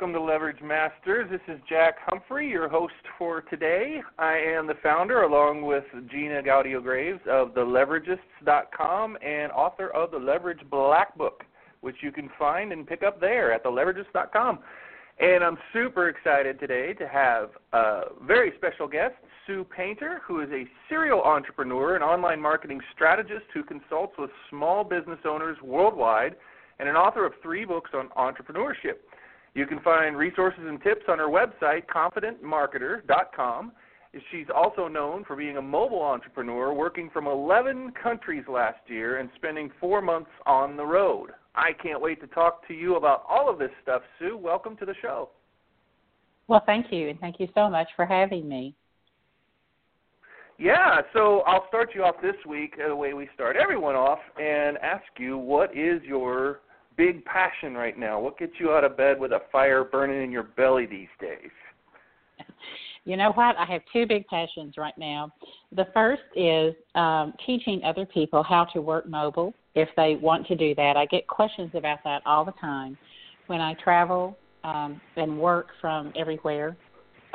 Welcome to Leverage Masters. This is Jack Humphrey, your host for today. I am the founder, along with Gina Gaudio Graves, of TheLeveragists.com and author of the Leverage Black Book, which you can find and pick up there at TheLeveragists.com. And I'm super excited today to have a very special guest, Sue Painter, who is a serial entrepreneur and online marketing strategist who consults with small business owners worldwide and an author of three books on entrepreneurship. You can find resources and tips on her website, confidentmarketer.com. She's also known for being a mobile entrepreneur, working from 11 countries last year and spending four months on the road. I can't wait to talk to you about all of this stuff, Sue. Welcome to the show. Well, thank you, and thank you so much for having me. Yeah, so I'll start you off this week the way we start everyone off and ask you what is your big passion right now? What gets you out of bed with a fire burning in your belly these days? You know what? I have two big passions right now. The first is um, teaching other people how to work mobile if they want to do that. I get questions about that all the time when I travel um, and work from everywhere.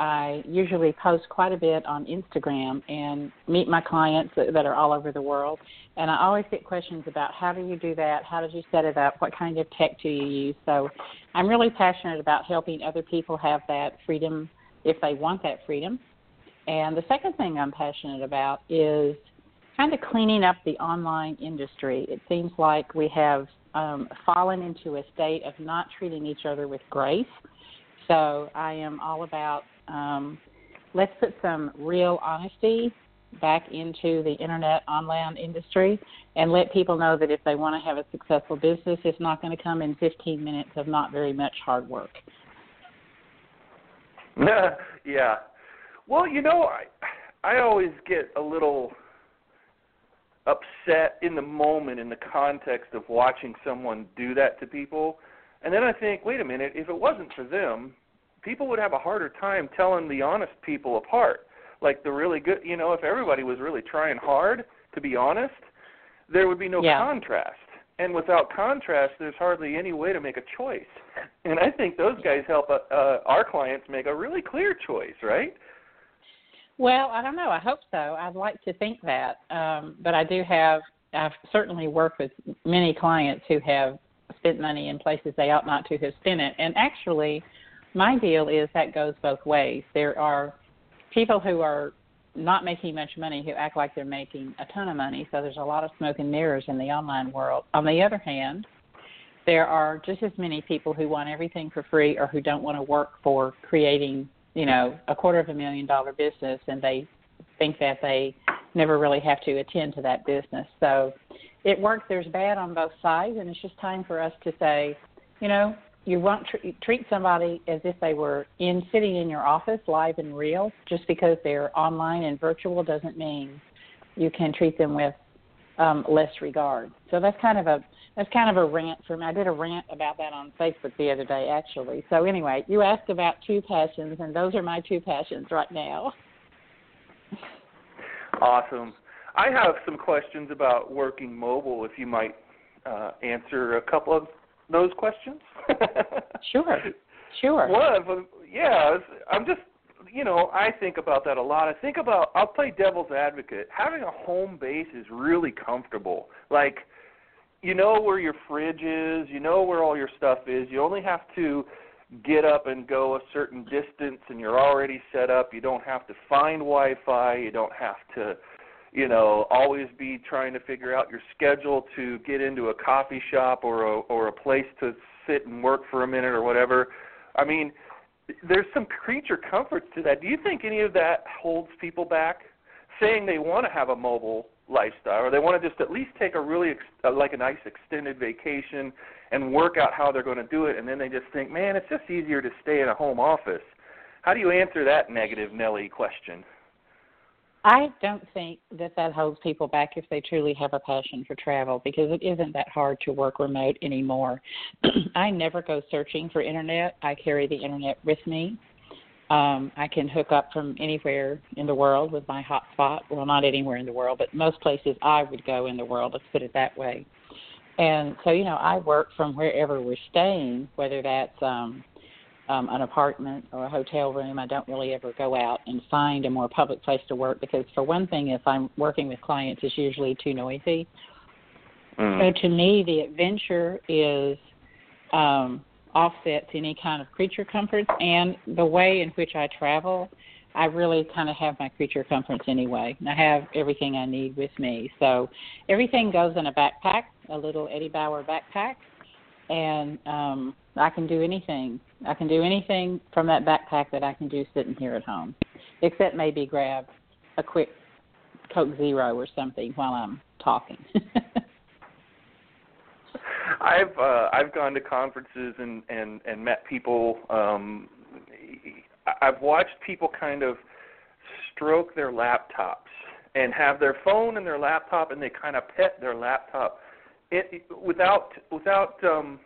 I usually post quite a bit on Instagram and meet my clients that are all over the world. And I always get questions about how do you do that? How did you set it up? What kind of tech do you use? So I'm really passionate about helping other people have that freedom if they want that freedom. And the second thing I'm passionate about is kind of cleaning up the online industry. It seems like we have um, fallen into a state of not treating each other with grace. So I am all about um, let's put some real honesty back into the internet online industry and let people know that if they want to have a successful business, it's not going to come in 15 minutes of not very much hard work. yeah. Well, you know, I I always get a little upset in the moment in the context of watching someone do that to people. And then I think, wait a minute, if it wasn't for them, people would have a harder time telling the honest people apart. Like the really good, you know, if everybody was really trying hard to be honest, there would be no yeah. contrast. And without contrast, there's hardly any way to make a choice. And I think those guys help uh, uh, our clients make a really clear choice, right? Well, I don't know. I hope so. I'd like to think that, um, but I do have. I've certainly worked with many clients who have spent money in places they ought not to have spent it, and actually, my deal is that goes both ways. There are people who are not making much money who act like they're making a ton of money, so there's a lot of smoke and mirrors in the online world. On the other hand, there are just as many people who want everything for free or who don't want to work for creating, you know, a quarter of a million dollar business and they think that they never really have to attend to that business. So it works there's bad on both sides and it's just time for us to say, you know, you won't tr- treat somebody as if they were in sitting in your office live and real. Just because they're online and virtual doesn't mean you can treat them with um, less regard. So that's kind of a that's kind of a rant for me. I did a rant about that on facebook the other day actually. So anyway you asked about two passions and those are my two passions right now. Awesome. I have some questions about working mobile if you might uh, answer a couple of those questions? sure, sure. One of them, yeah. I'm just, you know, I think about that a lot. I think about, I'll play devil's advocate. Having a home base is really comfortable. Like, you know where your fridge is, you know where all your stuff is. You only have to get up and go a certain distance, and you're already set up. You don't have to find Wi-Fi. You don't have to you know, always be trying to figure out your schedule to get into a coffee shop or a or a place to sit and work for a minute or whatever. I mean, there's some creature comforts to that. Do you think any of that holds people back? Saying they want to have a mobile lifestyle, or they want to just at least take a really ex- uh, like a nice extended vacation and work out how they're going to do it, and then they just think, man, it's just easier to stay in a home office. How do you answer that negative Nelly question? I don't think that that holds people back if they truly have a passion for travel because it isn't that hard to work remote anymore. I never go searching for internet. I carry the internet with me. Um, I can hook up from anywhere in the world with my hotspot. Well, not anywhere in the world, but most places I would go in the world. Let's put it that way. And so, you know, I work from wherever we're staying, whether that's um, um, an apartment or a hotel room. I don't really ever go out and find a more public place to work because, for one thing, if I'm working with clients, it's usually too noisy. Mm. So to me, the adventure is um, offset to any kind of creature comforts, and the way in which I travel, I really kind of have my creature comforts anyway. I have everything I need with me, so everything goes in a backpack, a little Eddie Bauer backpack, and um, I can do anything. I can do anything from that backpack that I can do sitting here at home, except maybe grab a quick Coke Zero or something while I'm talking. I've uh, I've gone to conferences and and and met people. Um, I've watched people kind of stroke their laptops and have their phone and their laptop, and they kind of pet their laptop it, without without um,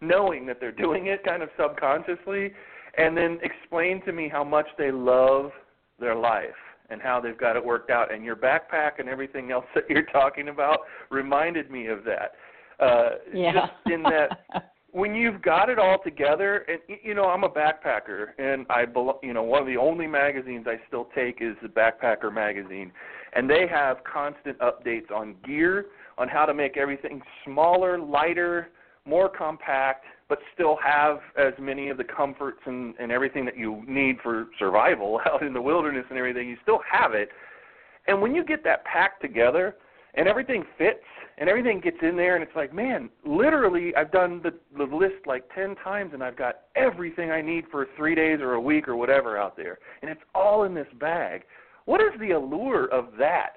knowing that they're doing it, kind of subconsciously, and then explain to me how much they love their life and how they've got it worked out. And your backpack and everything else that you're talking about reminded me of that. Uh, yeah. Just in that when you've got it all together, and you know, I'm a backpacker, and I, you know, one of the only magazines I still take is the Backpacker magazine, and they have constant updates on gear, on how to make everything smaller, lighter, more compact, but still have as many of the comforts and, and everything that you need for survival out in the wilderness and everything. You still have it, and when you get that packed together and everything fits and everything gets in there and it's like man literally i've done the the list like ten times and i've got everything i need for three days or a week or whatever out there. And it's all in this bag. What is the allure of that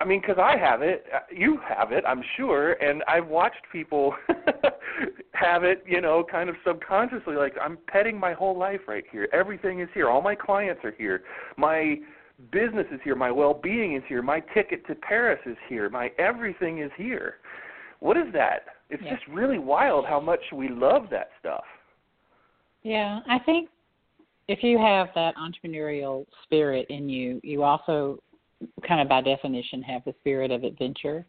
i mean because i have it uh, you have it i'm sure and i've watched people have it you know kind of subconsciously like i'm petting my whole life right here everything is here all my clients are here my business is here, my well-being is here, my ticket to Paris is here, my everything is here. What is that? It's yeah. just really wild how much we love that stuff. Yeah, I think if you have that entrepreneurial spirit in you, you also kind of by definition have the spirit of adventure.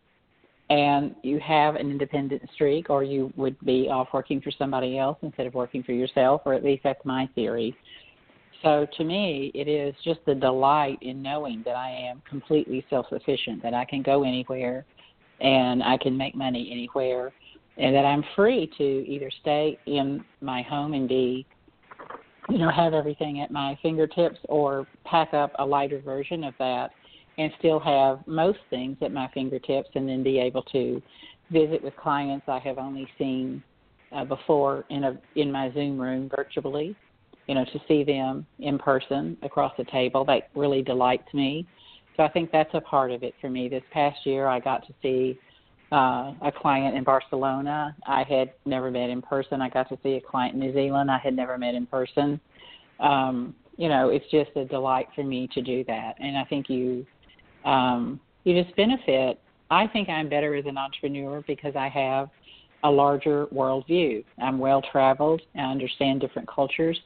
And you have an independent streak or you would be off working for somebody else instead of working for yourself or at least that's my theory. So to me, it is just the delight in knowing that I am completely self sufficient, that I can go anywhere and I can make money anywhere, and that I'm free to either stay in my home and be, you know, have everything at my fingertips or pack up a lighter version of that and still have most things at my fingertips and then be able to visit with clients I have only seen uh, before in a in my Zoom room virtually you know, to see them in person across the table. That really delights me. So I think that's a part of it for me. This past year, I got to see uh, a client in Barcelona I had never met in person. I got to see a client in New Zealand I had never met in person. Um, you know, it's just a delight for me to do that, and I think you um, you just benefit. I think I'm better as an entrepreneur because I have a larger worldview. I'm well traveled. I understand different cultures.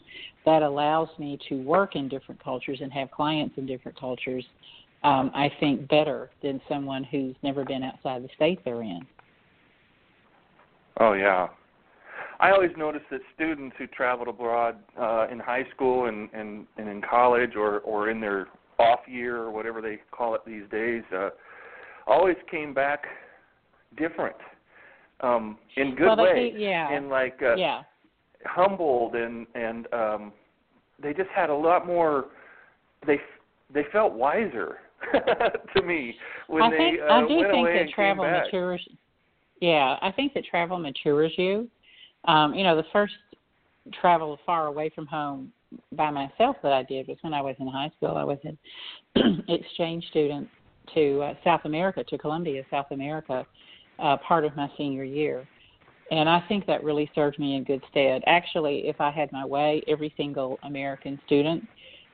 That allows me to work in different cultures and have clients in different cultures. Um, I think better than someone who's never been outside the state they're in. Oh yeah, I always notice that students who traveled abroad uh, in high school and, and and in college or or in their off year or whatever they call it these days, uh, always came back different um in good well, ways yeah. and like uh, yeah humbled and and um they just had a lot more they they felt wiser to me when I they think, uh, I do went think away that and travel came back. matures yeah i think that travel matures you um you know the first travel far away from home by myself that i did was when i was in high school i was an exchange student to uh, South America, to Colombia, South America, uh, part of my senior year. And I think that really served me in good stead. Actually, if I had my way, every single American student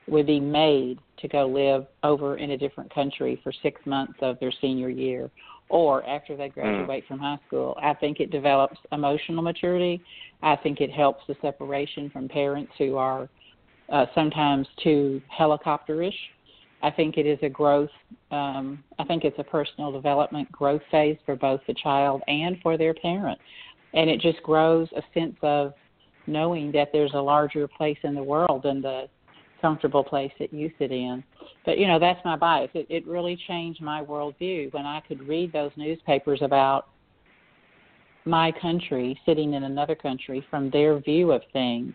would be made to go live over in a different country for six months of their senior year or after they graduate mm. from high school. I think it develops emotional maturity. I think it helps the separation from parents who are uh, sometimes too helicopterish. I think it is a growth. Um, I think it's a personal development growth phase for both the child and for their parent, and it just grows a sense of knowing that there's a larger place in the world than the comfortable place that you sit in. But you know, that's my bias. It, it really changed my worldview when I could read those newspapers about my country sitting in another country from their view of things.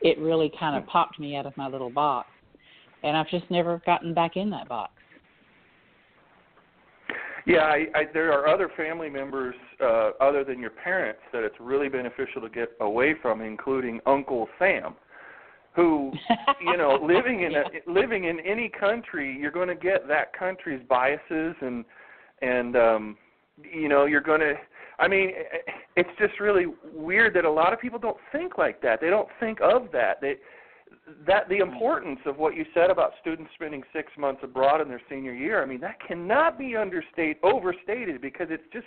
It really kind of popped me out of my little box, and I've just never gotten back in that box. Yeah, I, I, there are other family members uh, other than your parents that it's really beneficial to get away from, including Uncle Sam who you know living in a living in any country you're going to get that country's biases and and um you know you're going to i mean it's just really weird that a lot of people don't think like that. They don't think of that. They that the mm-hmm. importance of what you said about students spending 6 months abroad in their senior year i mean that cannot be understated overstated because it's just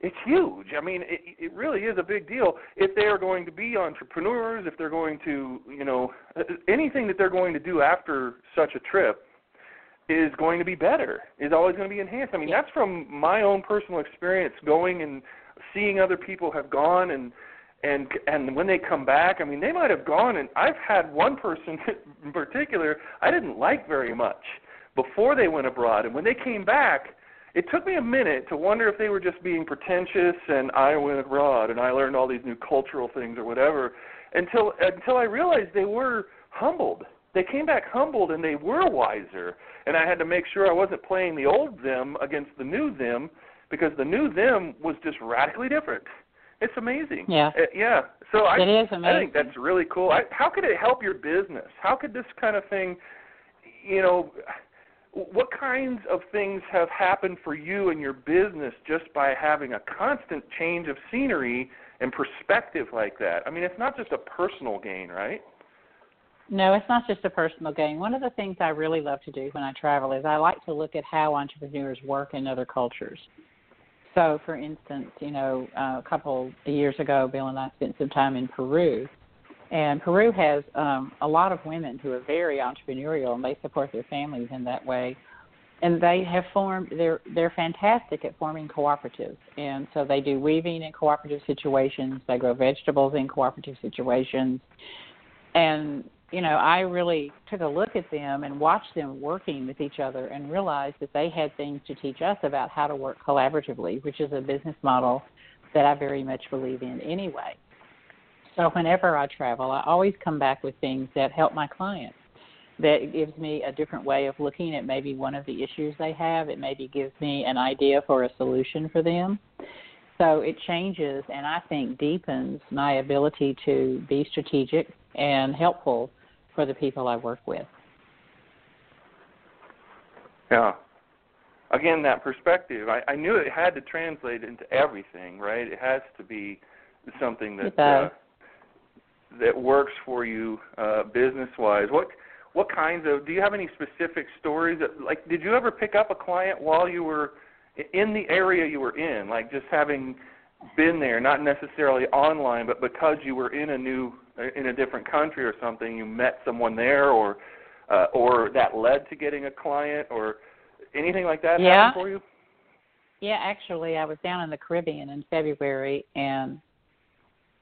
it's huge. I mean, it, it really is a big deal. If they are going to be entrepreneurs, if they're going to, you know, anything that they're going to do after such a trip is going to be better, is always going to be enhanced. I mean, that's from my own personal experience going and seeing other people have gone and and and when they come back, I mean, they might have gone and I've had one person in particular I didn't like very much before they went abroad and when they came back, it took me a minute to wonder if they were just being pretentious and I went abroad and I learned all these new cultural things or whatever until until I realized they were humbled. They came back humbled and they were wiser. And I had to make sure I wasn't playing the old them against the new them because the new them was just radically different. It's amazing. Yeah. Uh, yeah. So I, it is amazing. I think that's really cool. I, how could it help your business? How could this kind of thing, you know, what kinds of things have happened for you and your business just by having a constant change of scenery and perspective like that? I mean, it's not just a personal gain, right? No, it's not just a personal gain. One of the things I really love to do when I travel is I like to look at how entrepreneurs work in other cultures. So, for instance, you know, uh, a couple of years ago, Bill and I spent some time in Peru, and Peru has um, a lot of women who are very entrepreneurial and they support their families in that way. And they have formed they're they're fantastic at forming cooperatives. And so they do weaving in cooperative situations, they grow vegetables in cooperative situations. And you know, I really took a look at them and watched them working with each other and realized that they had things to teach us about how to work collaboratively, which is a business model that I very much believe in anyway. So whenever I travel, I always come back with things that help my clients. That gives me a different way of looking at maybe one of the issues they have. It maybe gives me an idea for a solution for them. So it changes and I think deepens my ability to be strategic and helpful for the people I work with. Yeah. Again, that perspective, I, I knew it had to translate into everything, right? It has to be something that uh, that works for you uh, business wise. What what kinds of do you have any specific stories that like did you ever pick up a client while you were in the area you were in, like just having been there, not necessarily online, but because you were in a new in a different country or something, you met someone there or uh, or that led to getting a client or anything like that yeah. happen for you? Yeah, actually, I was down in the Caribbean in February, and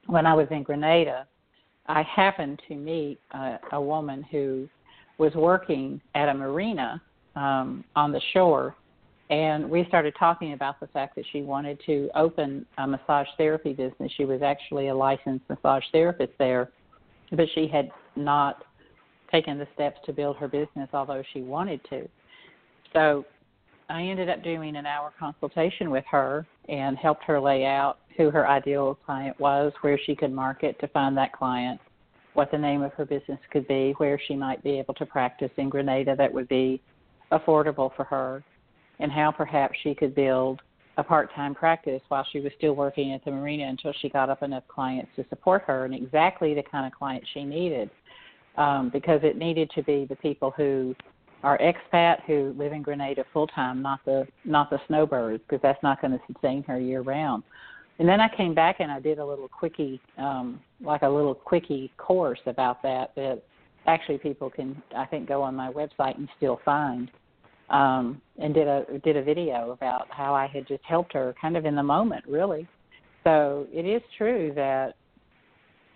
when I was in Grenada, I happened to meet a, a woman who was working at a marina um, on the shore, and we started talking about the fact that she wanted to open a massage therapy business. She was actually a licensed massage therapist there, but she had not taken the steps to build her business, although she wanted to. So I ended up doing an hour consultation with her and helped her lay out who her ideal client was, where she could market to find that client, what the name of her business could be, where she might be able to practice in Grenada that would be affordable for her and how perhaps she could build a part-time practice while she was still working at the marina until she got up enough clients to support her and exactly the kind of clients she needed um, because it needed to be the people who are expat who live in Grenada full time, not the not the snowbirds because that's not going to sustain her year round. And then I came back and I did a little quickie, um, like a little quickie course about that that actually people can I think go on my website and still find um, and did a did a video about how I had just helped her kind of in the moment, really. So it is true that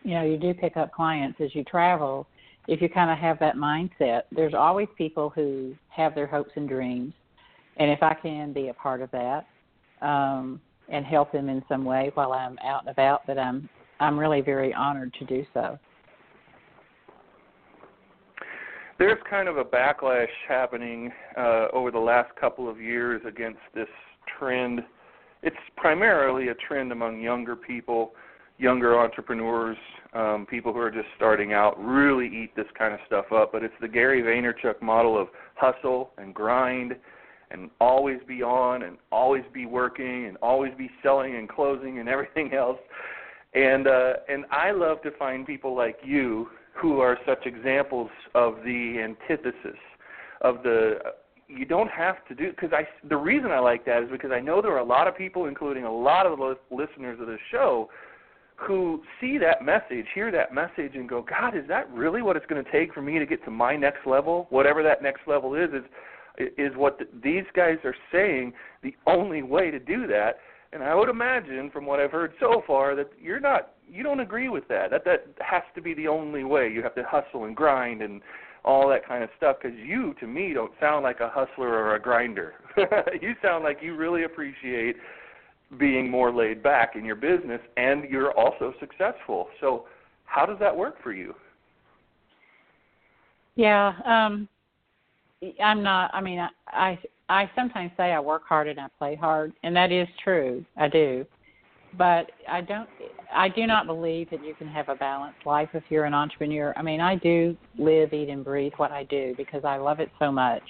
you know you do pick up clients as you travel if you kind of have that mindset. There's always people who have their hopes and dreams, and if I can be a part of that um, and help them in some way while I'm out and about, that I'm I'm really very honored to do so. There's kind of a backlash happening uh, over the last couple of years against this trend. It's primarily a trend among younger people, younger entrepreneurs, um, people who are just starting out. Really eat this kind of stuff up, but it's the Gary Vaynerchuk model of hustle and grind, and always be on, and always be working, and always be selling and closing and everything else. And uh, and I love to find people like you who are such examples of the antithesis of the you don't have to do because I the reason I like that is because I know there are a lot of people including a lot of the listeners of the show who see that message, hear that message and go, "God, is that really what it's going to take for me to get to my next level? Whatever that next level is is is what the, these guys are saying the only way to do that." And I would imagine from what I've heard so far that you're not you don't agree with that. That that has to be the only way. You have to hustle and grind and all that kind of stuff because you to me don't sound like a hustler or a grinder. you sound like you really appreciate being more laid back in your business and you're also successful. So how does that work for you? Yeah, um I'm not I mean I I I sometimes say I work hard and I play hard and that is true. I do but I don't I do not believe that you can have a balanced life if you're an entrepreneur. I mean, I do live, eat and breathe what I do because I love it so much.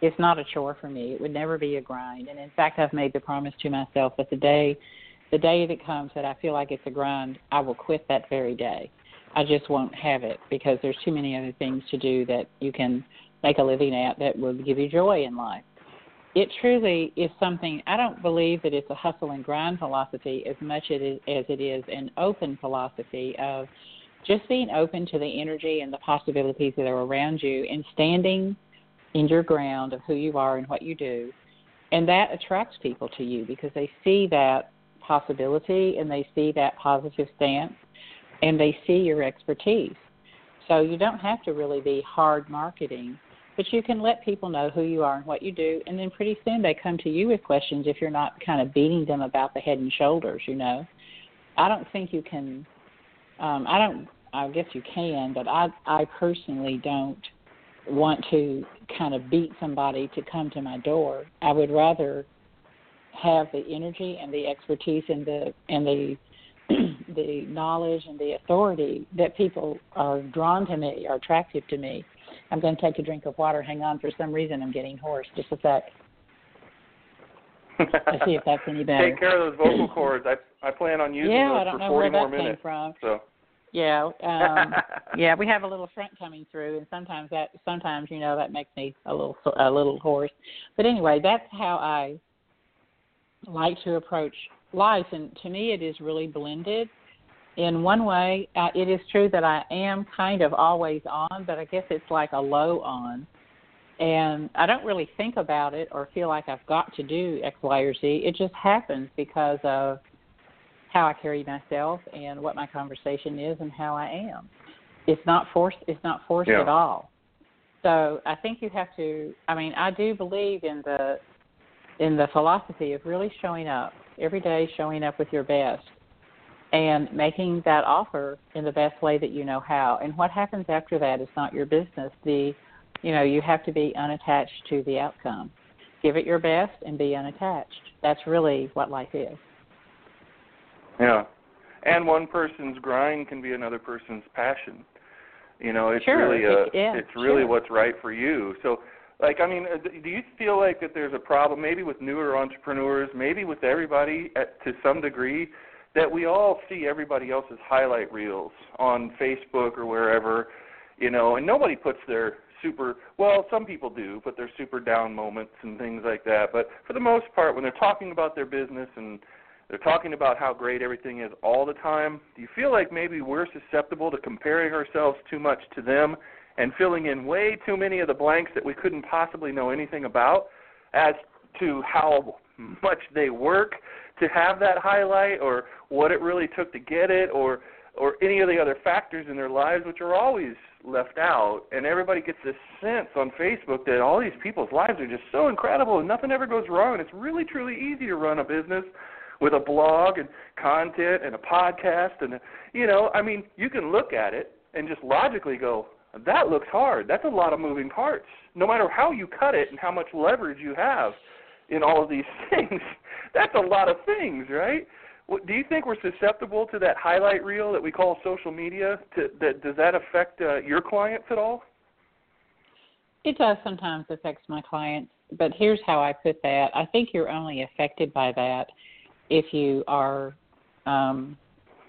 It's not a chore for me. It would never be a grind. And in fact, I've made the promise to myself that the day the day that comes that I feel like it's a grind, I will quit that very day. I just won't have it because there's too many other things to do that you can make a living at that will give you joy in life it truly is something I don't believe that it's a hustle and grind philosophy as much as it is an open philosophy of just being open to the energy and the possibilities that are around you and standing in your ground of who you are and what you do. And that attracts people to you because they see that possibility and they see that positive stance and they see your expertise. So you don't have to really be hard marketing but you can let people know who you are and what you do, and then pretty soon they come to you with questions if you're not kind of beating them about the head and shoulders, you know. I don't think you can. Um, I don't. I guess you can, but I I personally don't want to kind of beat somebody to come to my door. I would rather have the energy and the expertise and the and the the knowledge and the authority that people are drawn to me, are attractive to me, I'm going to take a drink of water. Hang on. For some reason, I'm getting hoarse. Just a sec. Let's see if that's any better. Take care of those vocal cords. I I plan on using them. yeah, those I don't for know 40 where more that minutes. Came from. So. Yeah, um, yeah, we have a little front coming through, and sometimes that sometimes you know that makes me a little a little hoarse. But anyway, that's how I like to approach life, and to me, it is really blended in one way, uh, it is true that I am kind of always on, but I guess it's like a low on. And I don't really think about it or feel like I've got to do X, Y, or Z. It just happens because of how I carry myself and what my conversation is and how I am. It's not forced. It's not forced yeah. at all. So I think you have to. I mean, I do believe in the in the philosophy of really showing up every day, showing up with your best and making that offer in the best way that you know how. And what happens after that is not your business. The you know, you have to be unattached to the outcome. Give it your best and be unattached. That's really what life is. Yeah. And one person's grind can be another person's passion. You know, it's sure. really a, yeah, it's really sure. what's right for you. So Like, I mean, uh, do you feel like that there's a problem, maybe with newer entrepreneurs, maybe with everybody at, to some degree, that we all see everybody else's highlight reels on Facebook or wherever, you know, and nobody puts their super well some people do put their super down moments and things like that but for the most part when they're talking about their business and they're talking about how great everything is all the time do you feel like maybe we're susceptible to comparing ourselves too much to them and filling in way too many of the blanks that we couldn't possibly know anything about as to how much they work to have that highlight or what it really took to get it or or any of the other factors in their lives which are always left out and everybody gets this sense on Facebook that all these people's lives are just so incredible and nothing ever goes wrong and it's really truly easy to run a business with a blog and content and a podcast and you know I mean you can look at it and just logically go that looks hard. That's a lot of moving parts. No matter how you cut it and how much leverage you have in all of these things, that's a lot of things, right? Do you think we're susceptible to that highlight reel that we call social media? To, that does that affect uh, your clients at all? It does sometimes affect my clients, but here's how I put that. I think you're only affected by that if you are um,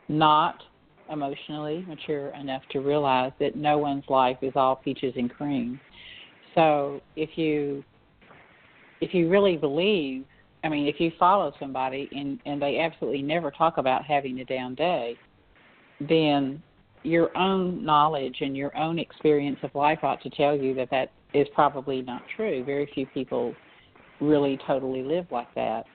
not emotionally mature enough to realize that no one's life is all peaches and cream. So if you if you really believe, I mean, if you follow somebody and and they absolutely never talk about having a down day, then your own knowledge and your own experience of life ought to tell you that that is probably not true. Very few people really totally live like that.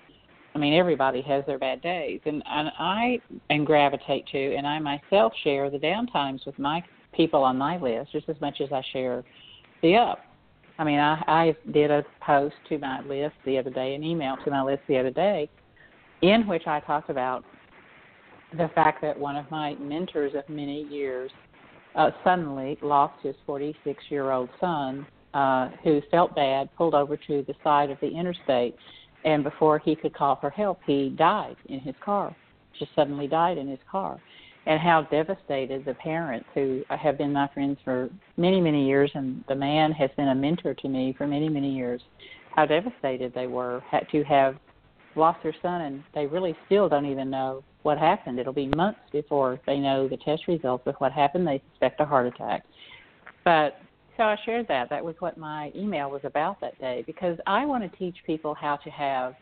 I mean, everybody has their bad days, and, and I and gravitate to, and I myself share the down times with my people on my list just as much as I share the up. I mean, I, I did a post to my list the other day, an email to my list the other day, in which I talked about the fact that one of my mentors of many years uh, suddenly lost his 46 year old son, uh, who felt bad, pulled over to the side of the interstate and before he could call for help, he died in his car. Just suddenly died in his car. And how devastated the parents who have been my friends for many, many years, and the man has been a mentor to me for many, many years, how devastated they were to have lost their son, and they really still don't even know what happened. It'll be months before they know the test results of what happened. They suspect a heart attack. But so I shared that. That was what my email was about that day because I want to teach people how to have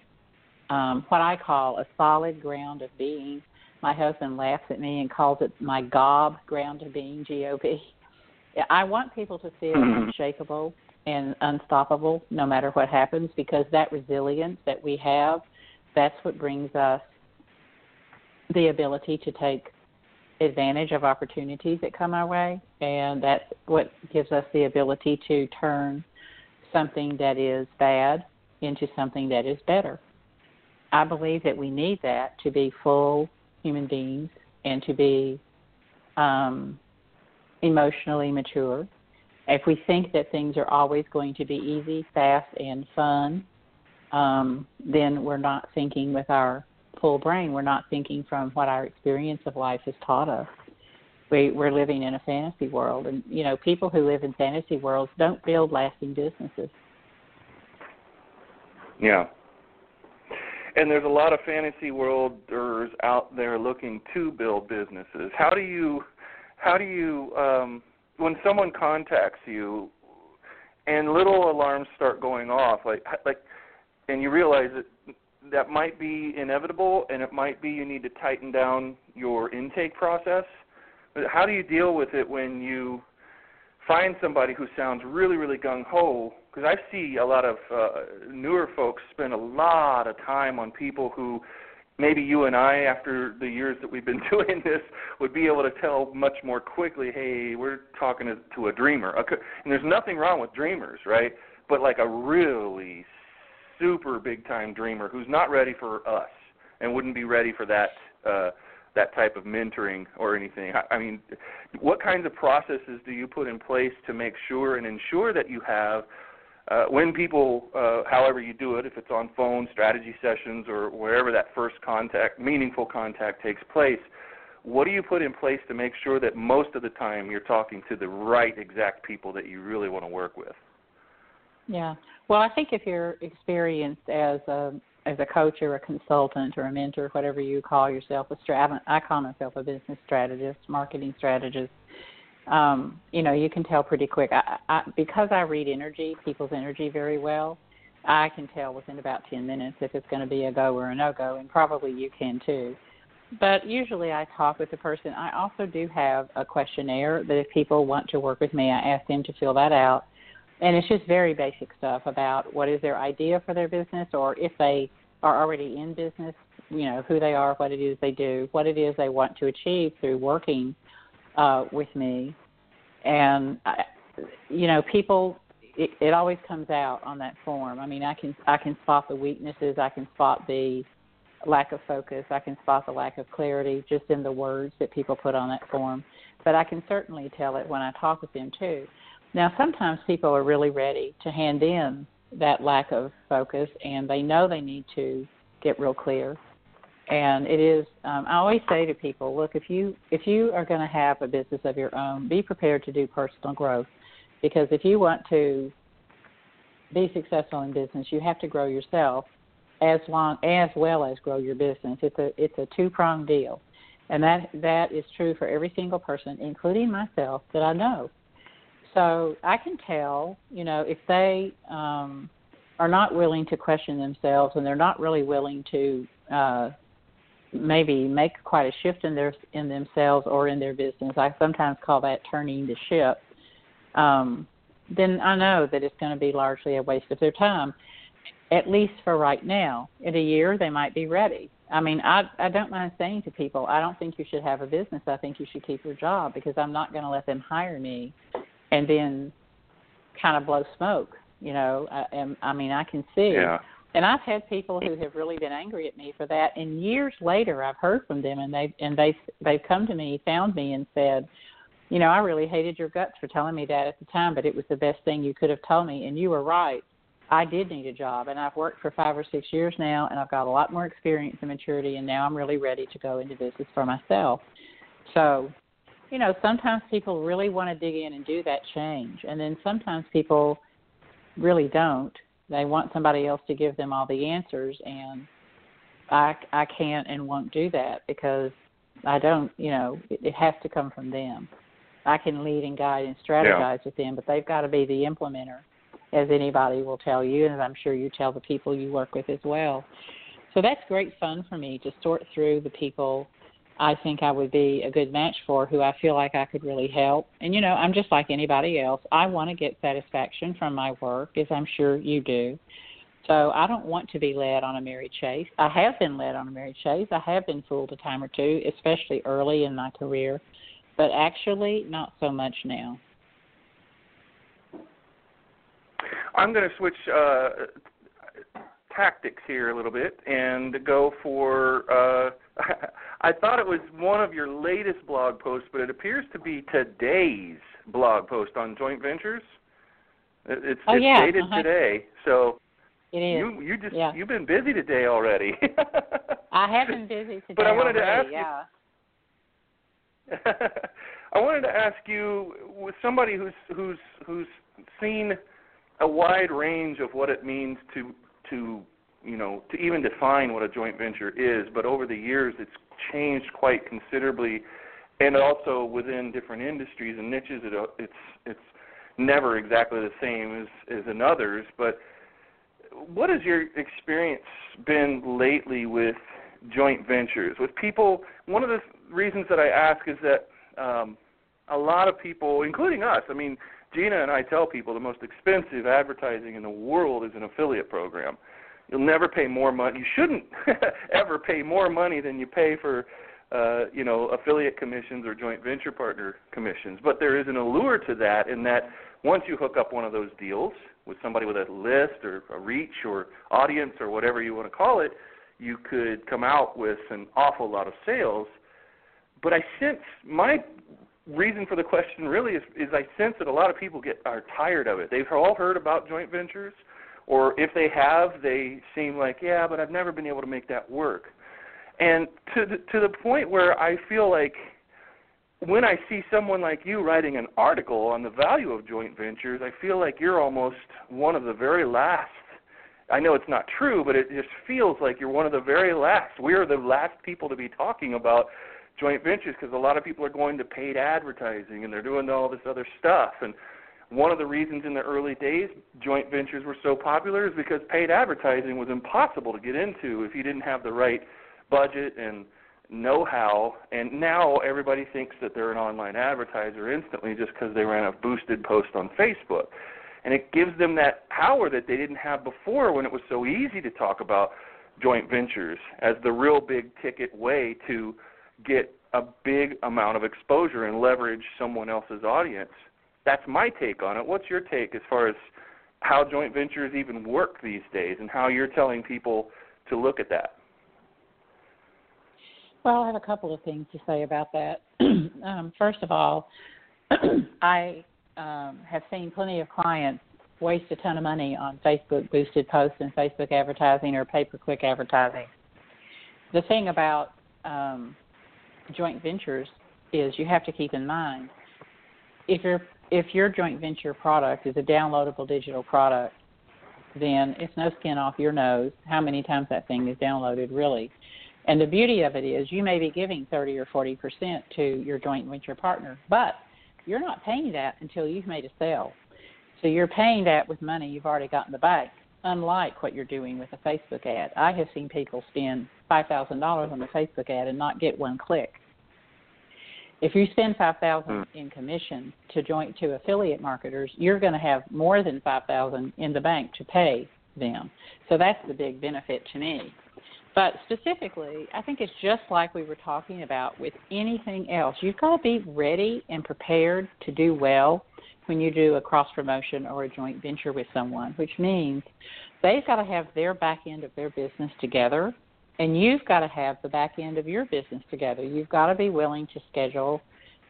um, what I call a solid ground of being. My husband laughs at me and calls it my gob ground of being, G O B. I want people to feel mm-hmm. unshakable and unstoppable no matter what happens because that resilience that we have, that's what brings us the ability to take advantage of opportunities that come our way, and that's what gives us the ability to turn something that is bad into something that is better. I believe that we need that to be full human beings and to be um, emotionally mature. If we think that things are always going to be easy, fast, and fun, um, then we're not thinking with our full brain. We're not thinking from what our experience of life has taught us. We, we're living in a fantasy world, and you know, people who live in fantasy worlds don't build lasting businesses. Yeah, and there's a lot of fantasy worlders out there looking to build businesses. How do you, how do you, um, when someone contacts you, and little alarms start going off, like like, and you realize that that might be inevitable, and it might be you need to tighten down your intake process. But how do you deal with it when you find somebody who sounds really, really gung ho? Because I see a lot of uh, newer folks spend a lot of time on people who maybe you and I, after the years that we've been doing this, would be able to tell much more quickly. Hey, we're talking to, to a dreamer, and there's nothing wrong with dreamers, right? But like a really super big time dreamer who's not ready for us and wouldn't be ready for that uh, that type of mentoring or anything. I, I mean, what kinds of processes do you put in place to make sure and ensure that you have uh, when people, uh, however you do it, if it's on phone, strategy sessions, or wherever that first contact, meaningful contact takes place, what do you put in place to make sure that most of the time you're talking to the right exact people that you really want to work with? Yeah. Well, I think if you're experienced as a as a coach or a consultant or a mentor, whatever you call yourself, a strat, I call myself a business strategist, marketing strategist. Um, you know, you can tell pretty quick. I, I, because I read energy, people's energy very well. I can tell within about 10 minutes if it's going to be a go or a no go, and probably you can too. But usually I talk with the person. I also do have a questionnaire that if people want to work with me, I ask them to fill that out. And it's just very basic stuff about what is their idea for their business or if they are already in business, you know, who they are, what it is they do, what it is they want to achieve through working uh, with me. And, I, you know, people it, it always comes out on that form. I mean, I can I can spot the weaknesses, I can spot the lack of focus, I can spot the lack of clarity just in the words that people put on that form. But I can certainly tell it when I talk with them too. Now, sometimes people are really ready to hand in that lack of focus, and they know they need to get real clear. And it is. Um, I always say to people, look, if you if you are going to have a business of your own, be prepared to do personal growth because if you want to be successful in business, you have to grow yourself as long as well as grow your business. It's a it's a two pronged deal, and that that is true for every single person, including myself, that I know. So I can tell, you know, if they um, are not willing to question themselves and they're not really willing to uh, maybe make quite a shift in their in themselves or in their business. I sometimes call that turning the ship um, then I know that it's going to be largely a waste of their time, at least for right now. In a year, they might be ready. I mean, I I don't mind saying to people, I don't think you should have a business. I think you should keep your job because I'm not going to let them hire me, and then kind of blow smoke. You know, I, I mean, I can see. Yeah. And I've had people who have really been angry at me for that. And years later, I've heard from them, and they and they they've come to me, found me, and said, you know, I really hated your guts for telling me that at the time, but it was the best thing you could have told me. And you were right. I did need a job, and I've worked for five or six years now, and I've got a lot more experience and maturity, and now I'm really ready to go into business for myself. So, you know, sometimes people really want to dig in and do that change, and then sometimes people really don't. They want somebody else to give them all the answers, and I I can't and won't do that because I don't. You know, it, it has to come from them. I can lead and guide and strategize yeah. with them, but they've got to be the implementer, as anybody will tell you, and I'm sure you tell the people you work with as well. So that's great fun for me to sort through the people I think I would be a good match for who I feel like I could really help. And you know, I'm just like anybody else. I want to get satisfaction from my work, as I'm sure you do. So I don't want to be led on a merry chase. I have been led on a merry chase. I have been fooled a time or two, especially early in my career but actually not so much now. I'm going to switch uh, tactics here a little bit and go for. Uh, I thought it was one of your latest blog posts, but it appears to be today's blog post on joint ventures. It's, oh, it's yeah. dated uh-huh. today, so it is. you you just yeah. you've been busy today already. I have been busy today. But I wanted already, to ask yeah. you I wanted to ask you, with somebody who's who's who's seen a wide range of what it means to to you know to even define what a joint venture is, but over the years it's changed quite considerably, and also within different industries and niches, it, it's it's never exactly the same as as in others. But what has your experience been lately with joint ventures with people? One of the reasons that I ask is that um, a lot of people, including us, I mean, Gina and I tell people the most expensive advertising in the world is an affiliate program. You'll never pay more money. You shouldn't ever pay more money than you pay for, uh, you know, affiliate commissions or joint venture partner commissions. But there is an allure to that in that once you hook up one of those deals with somebody with a list or a reach or audience or whatever you want to call it, you could come out with an awful lot of sales but I sense my reason for the question really is, is I sense that a lot of people get are tired of it. They've all heard about joint ventures, or if they have, they seem like, yeah, but I've never been able to make that work. And to the, to the point where I feel like when I see someone like you writing an article on the value of joint ventures, I feel like you're almost one of the very last. I know it's not true, but it just feels like you're one of the very last. We're the last people to be talking about joint ventures because a lot of people are going to paid advertising and they're doing all this other stuff. And one of the reasons in the early days joint ventures were so popular is because paid advertising was impossible to get into if you didn't have the right budget and know-how and now everybody thinks that they're an online advertiser instantly just because they ran a boosted post on Facebook and it gives them that power that they didn't have before when it was so easy to talk about joint ventures as the real big ticket way to get a big amount of exposure and leverage someone else's audience. That's my take on it. What's your take as far as how joint ventures even work these days and how you're telling people to look at that? Well, I have a couple of things to say about that. um, first of all, I um, have seen plenty of clients waste a ton of money on Facebook boosted posts and Facebook advertising or pay per click advertising. The thing about um, joint ventures is you have to keep in mind if your if your joint venture product is a downloadable digital product, then it's no skin off your nose how many times that thing is downloaded really. And the beauty of it is you may be giving 30 or 40 percent to your joint venture partner, but you're not paying that until you've made a sale. So you're paying that with money you've already got in the bank, unlike what you're doing with a Facebook ad. I have seen people spend $5,000 on a Facebook ad and not get one click. If you spend 5000 mm. in commission to joint to affiliate marketers, you're going to have more than 5000 in the bank to pay them. So that's the big benefit to me. But specifically, I think it's just like we were talking about with anything else. You've got to be ready and prepared to do well when you do a cross promotion or a joint venture with someone, which means they've got to have their back end of their business together and you've got to have the back end of your business together. You've got to be willing to schedule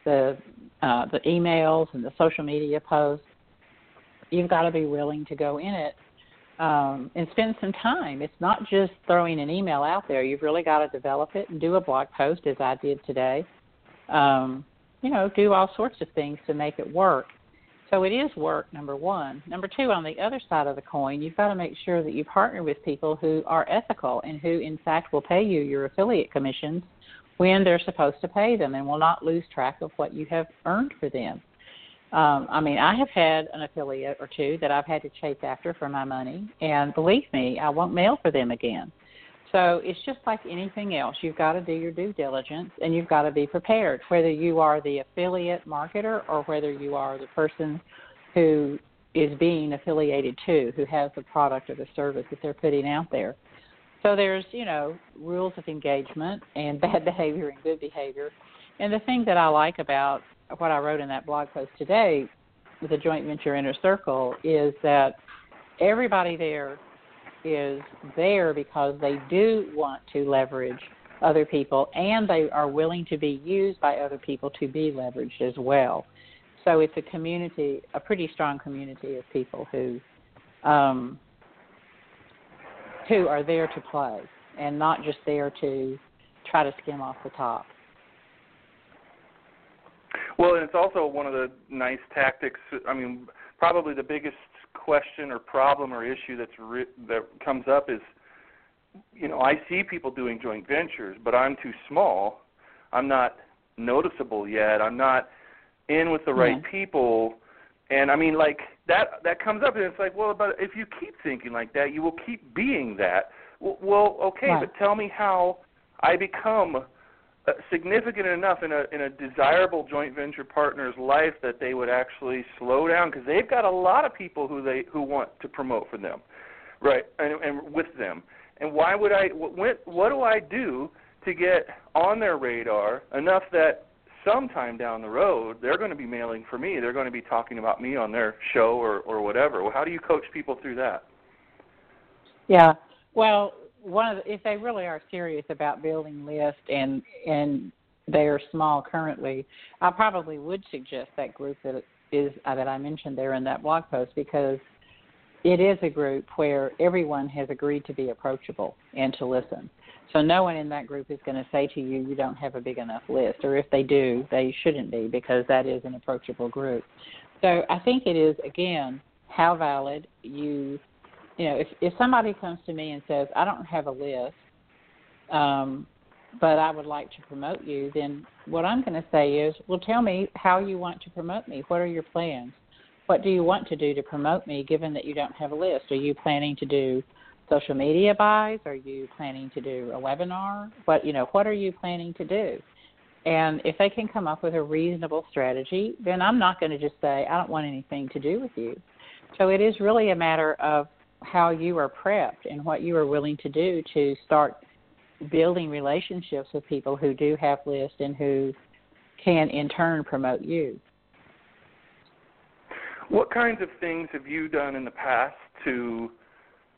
the uh, the emails and the social media posts. You've got to be willing to go in it um, and spend some time. It's not just throwing an email out there. You've really got to develop it and do a blog post, as I did today. Um, you know, do all sorts of things to make it work. So it is work, number one. Number two, on the other side of the coin, you've got to make sure that you partner with people who are ethical and who, in fact, will pay you your affiliate commissions when they're supposed to pay them and will not lose track of what you have earned for them. Um, I mean, I have had an affiliate or two that I've had to chase after for my money, and believe me, I won't mail for them again. So it's just like anything else. You've got to do your due diligence and you've got to be prepared, whether you are the affiliate marketer or whether you are the person who is being affiliated to, who has the product or the service that they're putting out there. So there's, you know, rules of engagement and bad behavior and good behavior. And the thing that I like about what I wrote in that blog post today with the joint venture inner circle is that everybody there is there because they do want to leverage other people and they are willing to be used by other people to be leveraged as well. So it's a community, a pretty strong community of people who um, who are there to play and not just there to try to skim off the top. Well, and it's also one of the nice tactics. I mean, probably the biggest question or problem or issue that's re- that comes up is you know I see people doing joint ventures, but I'm too small. I'm not noticeable yet. I'm not in with the right hmm. people. And I mean, like that that comes up, and it's like, well, but if you keep thinking like that, you will keep being that. Well, well okay, right. but tell me how I become uh, significant enough in a in a desirable joint venture partner's life that they would actually slow down because they've got a lot of people who they who want to promote for them, right? And, and with them. And why would I? What, what do I do to get on their radar enough that sometime down the road they're going to be mailing for me? They're going to be talking about me on their show or or whatever. Well, how do you coach people through that? Yeah. Well, one of the, if they really are serious about building lists and and they are small currently, I probably would suggest that group that is uh, that I mentioned there in that blog post because it is a group where everyone has agreed to be approachable and to listen. So no one in that group is going to say to you, you don't have a big enough list, or if they do, they shouldn't be because that is an approachable group. So I think it is again how valid you, you know, if if somebody comes to me and says, I don't have a list, um, but I would like to promote you, then what I'm going to say is, well, tell me how you want to promote me. What are your plans? What do you want to do to promote me, given that you don't have a list? Are you planning to do social media buys? Are you planning to do a webinar? What you know, what are you planning to do? And if they can come up with a reasonable strategy, then I'm not going to just say I don't want anything to do with you. So it is really a matter of how you are prepped and what you are willing to do to start building relationships with people who do have lists and who can in turn promote you. What kinds of things have you done in the past to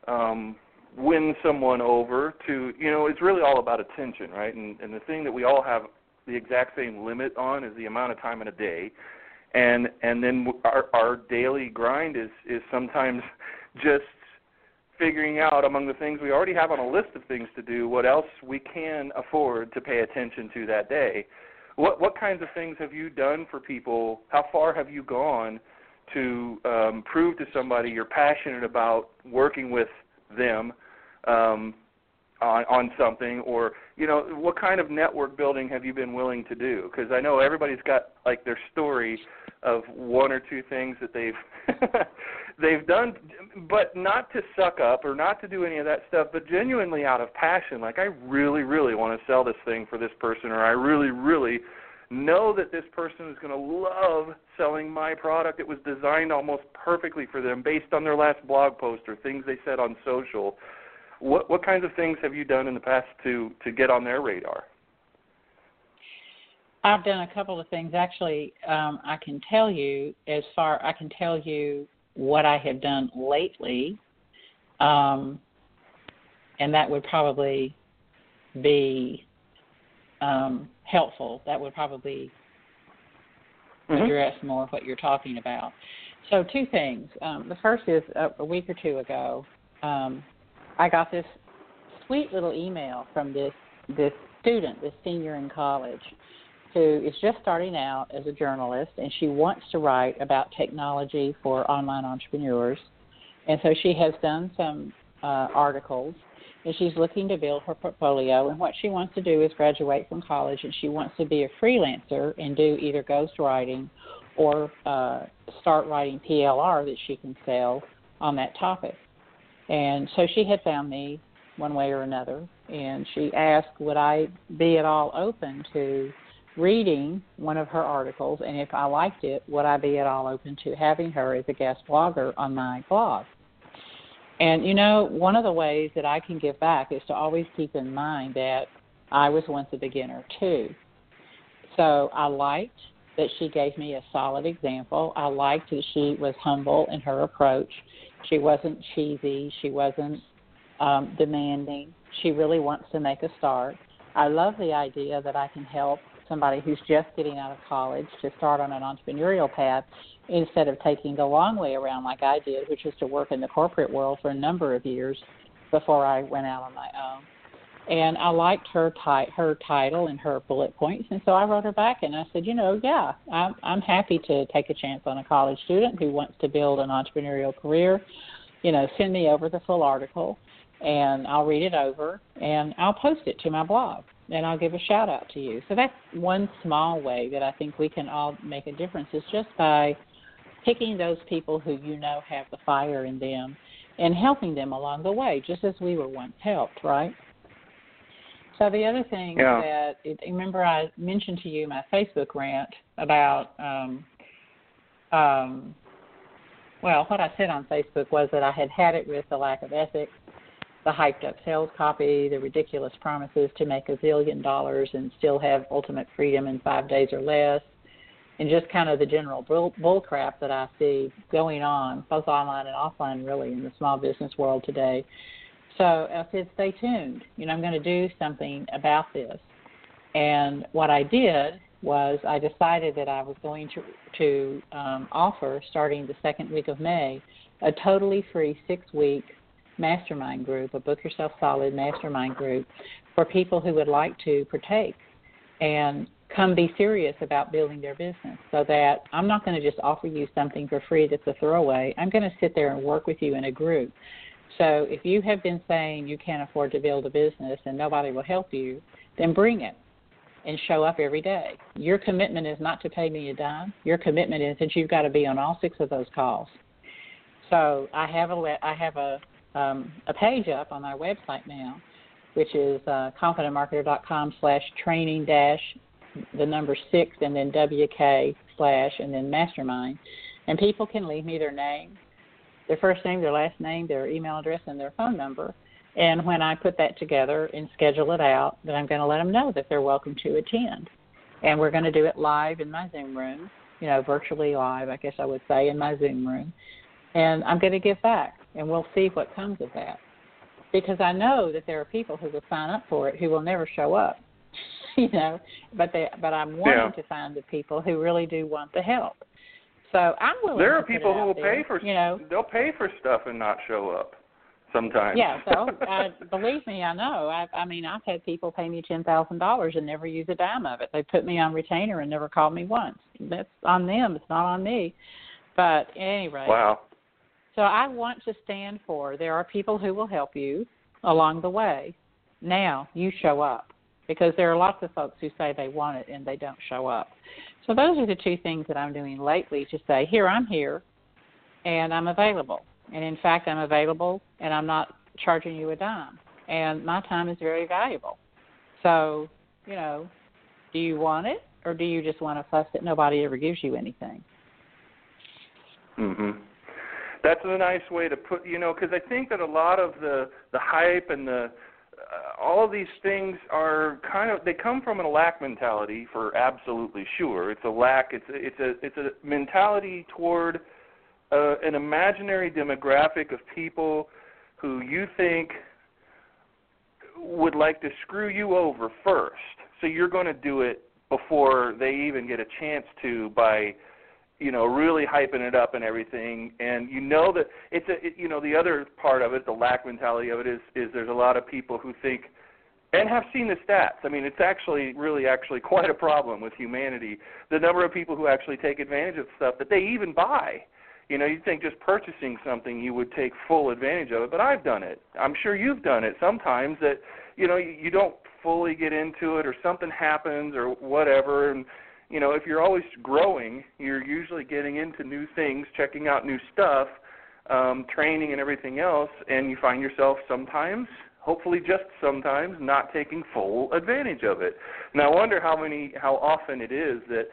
um, win someone over? To you know, it's really all about attention, right? And, and the thing that we all have the exact same limit on is the amount of time in a day, and and then our our daily grind is is sometimes just figuring out among the things we already have on a list of things to do what else we can afford to pay attention to that day. What what kinds of things have you done for people? How far have you gone to um, prove to somebody you're passionate about working with them um, on on something, or you know, what kind of network building have you been willing to do? Because I know everybody's got like their story of one or two things that they've they've done, but not to suck up or not to do any of that stuff, but genuinely out of passion. Like I really, really want to sell this thing for this person, or I really, really know that this person is going to love selling my product. It was designed almost perfectly for them based on their last blog post or things they said on social. What what kinds of things have you done in the past to to get on their radar? I've done a couple of things. Actually, um, I can tell you as far I can tell you what I have done lately, um, and that would probably be um, helpful. That would probably mm-hmm. address more what you're talking about. So, two things. Um, the first is a, a week or two ago, um, I got this sweet little email from this this student, this senior in college, who is just starting out as a journalist and she wants to write about technology for online entrepreneurs. And so she has done some uh, articles and she's looking to build her portfolio. And what she wants to do is graduate from college and she wants to be a freelancer and do either ghostwriting or uh, start writing PLR that she can sell on that topic. And so she had found me one way or another, and she asked, would I be at all open to reading one of her articles, and if I liked it, would I be at all open to having her as a guest blogger on my blog? And you know, one of the ways that I can give back is to always keep in mind that I was once a beginner too. So I liked that she gave me a solid example. I liked that she was humble in her approach. She wasn't cheesy. She wasn't um, demanding. She really wants to make a start. I love the idea that I can help somebody who's just getting out of college to start on an entrepreneurial path instead of taking the long way around like I did, which was to work in the corporate world for a number of years before I went out on my own. And I liked her ti- her title and her bullet points, and so I wrote her back and I said, you know, yeah, I'm I'm happy to take a chance on a college student who wants to build an entrepreneurial career. You know, send me over the full article, and I'll read it over and I'll post it to my blog and I'll give a shout out to you. So that's one small way that I think we can all make a difference is just by picking those people who you know have the fire in them and helping them along the way, just as we were once helped, right? So the other thing yeah. that it, remember I mentioned to you my Facebook rant about um um well, what I said on Facebook was that I had had it with the lack of ethics the hyped up sales copy, the ridiculous promises to make a zillion dollars and still have ultimate freedom in five days or less, and just kind of the general bull, bull crap that I see going on, both online and offline, really, in the small business world today. So I said, stay tuned. You know, I'm going to do something about this. And what I did was I decided that I was going to to um, offer starting the second week of May a totally free six week mastermind group, a Book Yourself Solid mastermind group for people who would like to partake and come be serious about building their business so that I'm not going to just offer you something for free that's a throwaway. I'm going to sit there and work with you in a group. So if you have been saying you can't afford to build a business and nobody will help you, then bring it and show up every day. Your commitment is not to pay me a dime. Your commitment is that you've got to be on all six of those calls. So I have a I have a um, a page up on our website now, which is uh, confidentmarketer.com slash training dash the number six and then WK slash and then mastermind. And people can leave me their name, their first name, their last name, their email address, and their phone number. And when I put that together and schedule it out, then I'm going to let them know that they're welcome to attend. And we're going to do it live in my Zoom room, you know, virtually live, I guess I would say, in my Zoom room. And I'm going to give back, and we'll see what comes of that. Because I know that there are people who will sign up for it who will never show up, you know. But they, but I'm wanting yeah. to find the people who really do want the help. So I'm willing. There are people who will there, pay for you know they'll pay for stuff and not show up sometimes. Yeah, so I, believe me, I know. I, I mean, I've had people pay me ten thousand dollars and never use a dime of it. They put me on retainer and never called me once. That's on them. It's not on me. But anyway. Wow. So I want to stand for there are people who will help you along the way. Now you show up because there are lots of folks who say they want it and they don't show up. So those are the two things that I'm doing lately to say, here I'm here and I'm available. And in fact, I'm available and I'm not charging you a dime. And my time is very valuable. So, you know, do you want it or do you just want to fuss that nobody ever gives you anything? Mhm. That's a nice way to put, you know, because I think that a lot of the the hype and the all of these things are kind of they come from a lack mentality for absolutely sure. It's a lack. It's a, it's a it's a mentality toward uh, an imaginary demographic of people who you think would like to screw you over first. So you're going to do it before they even get a chance to by you know really hyping it up and everything. And you know that it's a it, you know the other part of it the lack mentality of it is is there's a lot of people who think and have seen the stats. I mean it's actually really actually quite a problem with humanity. The number of people who actually take advantage of stuff that they even buy. You know you'd think just purchasing something you would take full advantage of it but i've done it. I'm sure you've done it sometimes that you know you, you don't fully get into it or something happens or whatever and you know, if you're always growing, you're usually getting into new things, checking out new stuff, um, training and everything else, and you find yourself sometimes, hopefully just sometimes, not taking full advantage of it. And I wonder how many, how often it is that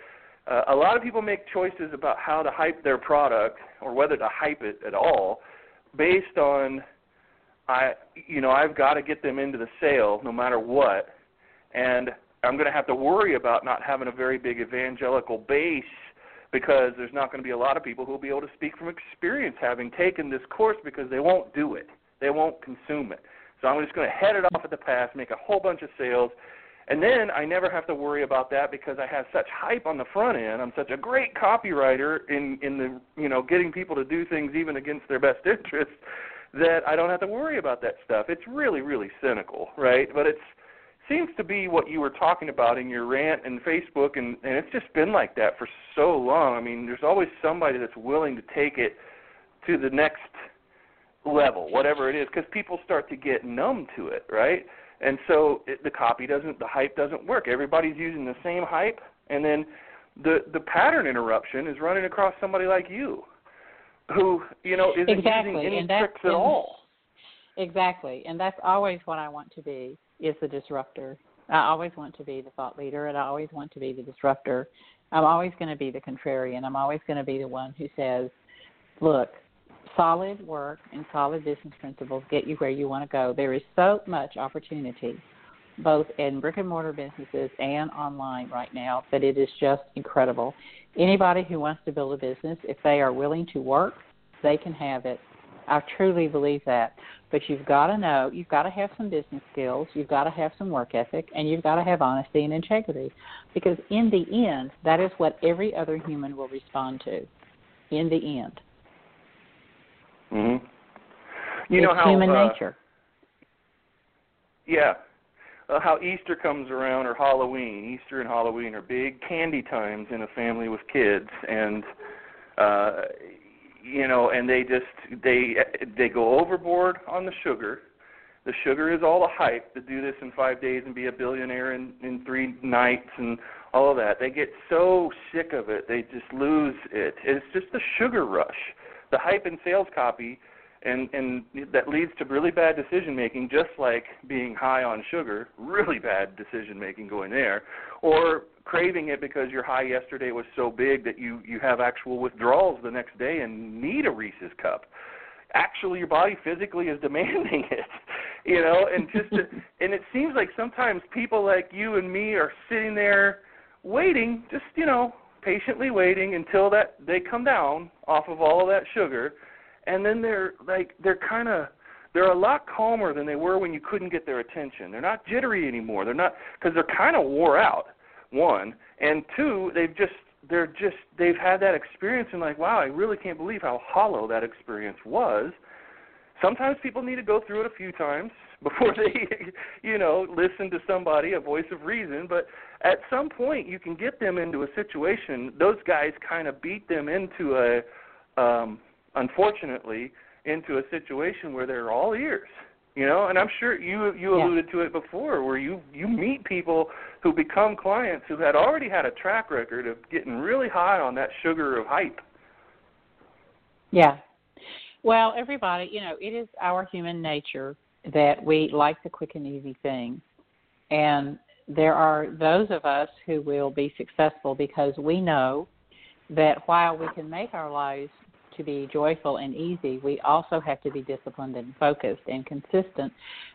uh, a lot of people make choices about how to hype their product or whether to hype it at all, based on, I, you know, I've got to get them into the sale no matter what, and I'm going to have to worry about not having a very big evangelical base because there's not going to be a lot of people who will be able to speak from experience having taken this course because they won't do it. They won't consume it. So I'm just going to head it off at the pass, make a whole bunch of sales, and then I never have to worry about that because I have such hype on the front end. I'm such a great copywriter in in the you know getting people to do things even against their best interests that I don't have to worry about that stuff. It's really really cynical, right? But it's seems to be what you were talking about in your rant and Facebook, and, and it's just been like that for so long. I mean, there's always somebody that's willing to take it to the next level, whatever it is, because people start to get numb to it, right? And so it, the copy doesn't, the hype doesn't work. Everybody's using the same hype, and then the the pattern interruption is running across somebody like you, who you know isn't exactly. using any tricks at all. Exactly, and that's always what I want to be is the disruptor. I always want to be the thought leader, and I always want to be the disruptor. I'm always going to be the contrarian. I'm always going to be the one who says, "Look, solid work and solid business principles get you where you want to go. There is so much opportunity, both in brick and mortar businesses and online right now, that it is just incredible. Anybody who wants to build a business, if they are willing to work, they can have it. I truly believe that. But you've got to know, you've got to have some business skills, you've got to have some work ethic, and you've got to have honesty and integrity. Because in the end, that is what every other human will respond to. In the end. Mhm. You it's know how human uh, nature. Yeah. Uh, how Easter comes around or Halloween. Easter and Halloween are big candy times in a family with kids and uh you know, and they just they they go overboard on the sugar. The sugar is all the hype to do this in 5 days and be a billionaire in in 3 nights and all of that. They get so sick of it, they just lose it. It's just the sugar rush. The hype and sales copy and and that leads to really bad decision making just like being high on sugar really bad decision making going there or craving it because your high yesterday was so big that you you have actual withdrawals the next day and need a Reese's cup actually your body physically is demanding it you know and just to, and it seems like sometimes people like you and me are sitting there waiting just you know patiently waiting until that they come down off of all of that sugar and then they're like they're kind of they're a lot calmer than they were when you couldn't get their attention. They're not jittery anymore. They're not because they're kind of wore out. One and two, they've just they're just they've had that experience and like wow, I really can't believe how hollow that experience was. Sometimes people need to go through it a few times before they you know listen to somebody a voice of reason but at some point you can get them into a situation those guys kind of beat them into a um unfortunately into a situation where they're all ears you know and i'm sure you you Yeah. alluded to it before where you you meet people who become clients who had already had a track record of getting really high on that sugar of hype Yeah. Well, everybody, you know, it is our human nature that we like the quick and easy thing. And there are those of us who will be successful because we know that while we can make our lives to be joyful and easy, we also have to be disciplined and focused and consistent.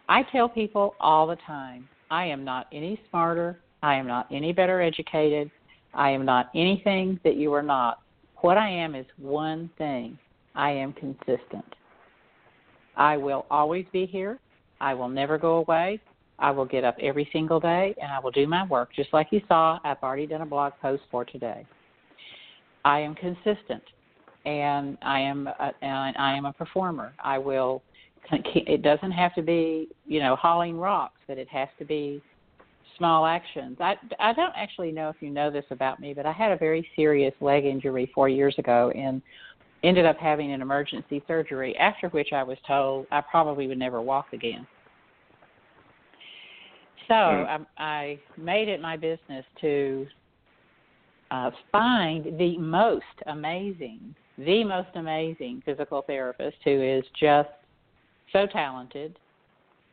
I tell people all the time, I am not any smarter, I am not any better educated, I am not anything that you are not. What I am is one thing. I am consistent. I will always be here. I will never go away. I will get up every single day and I will do my work. Just like you saw, I've already done a blog post for today. I am consistent and I am a, and I am a performer. I will it doesn't have to be, you know, hauling rocks, but it has to be small actions. I I don't actually know if you know this about me, but I had a very serious leg injury 4 years ago and ended up having an emergency surgery after which I was told I probably would never walk again. So Mm. I, I made it my business to uh, find the most amazing, the most amazing physical therapist who is just so talented.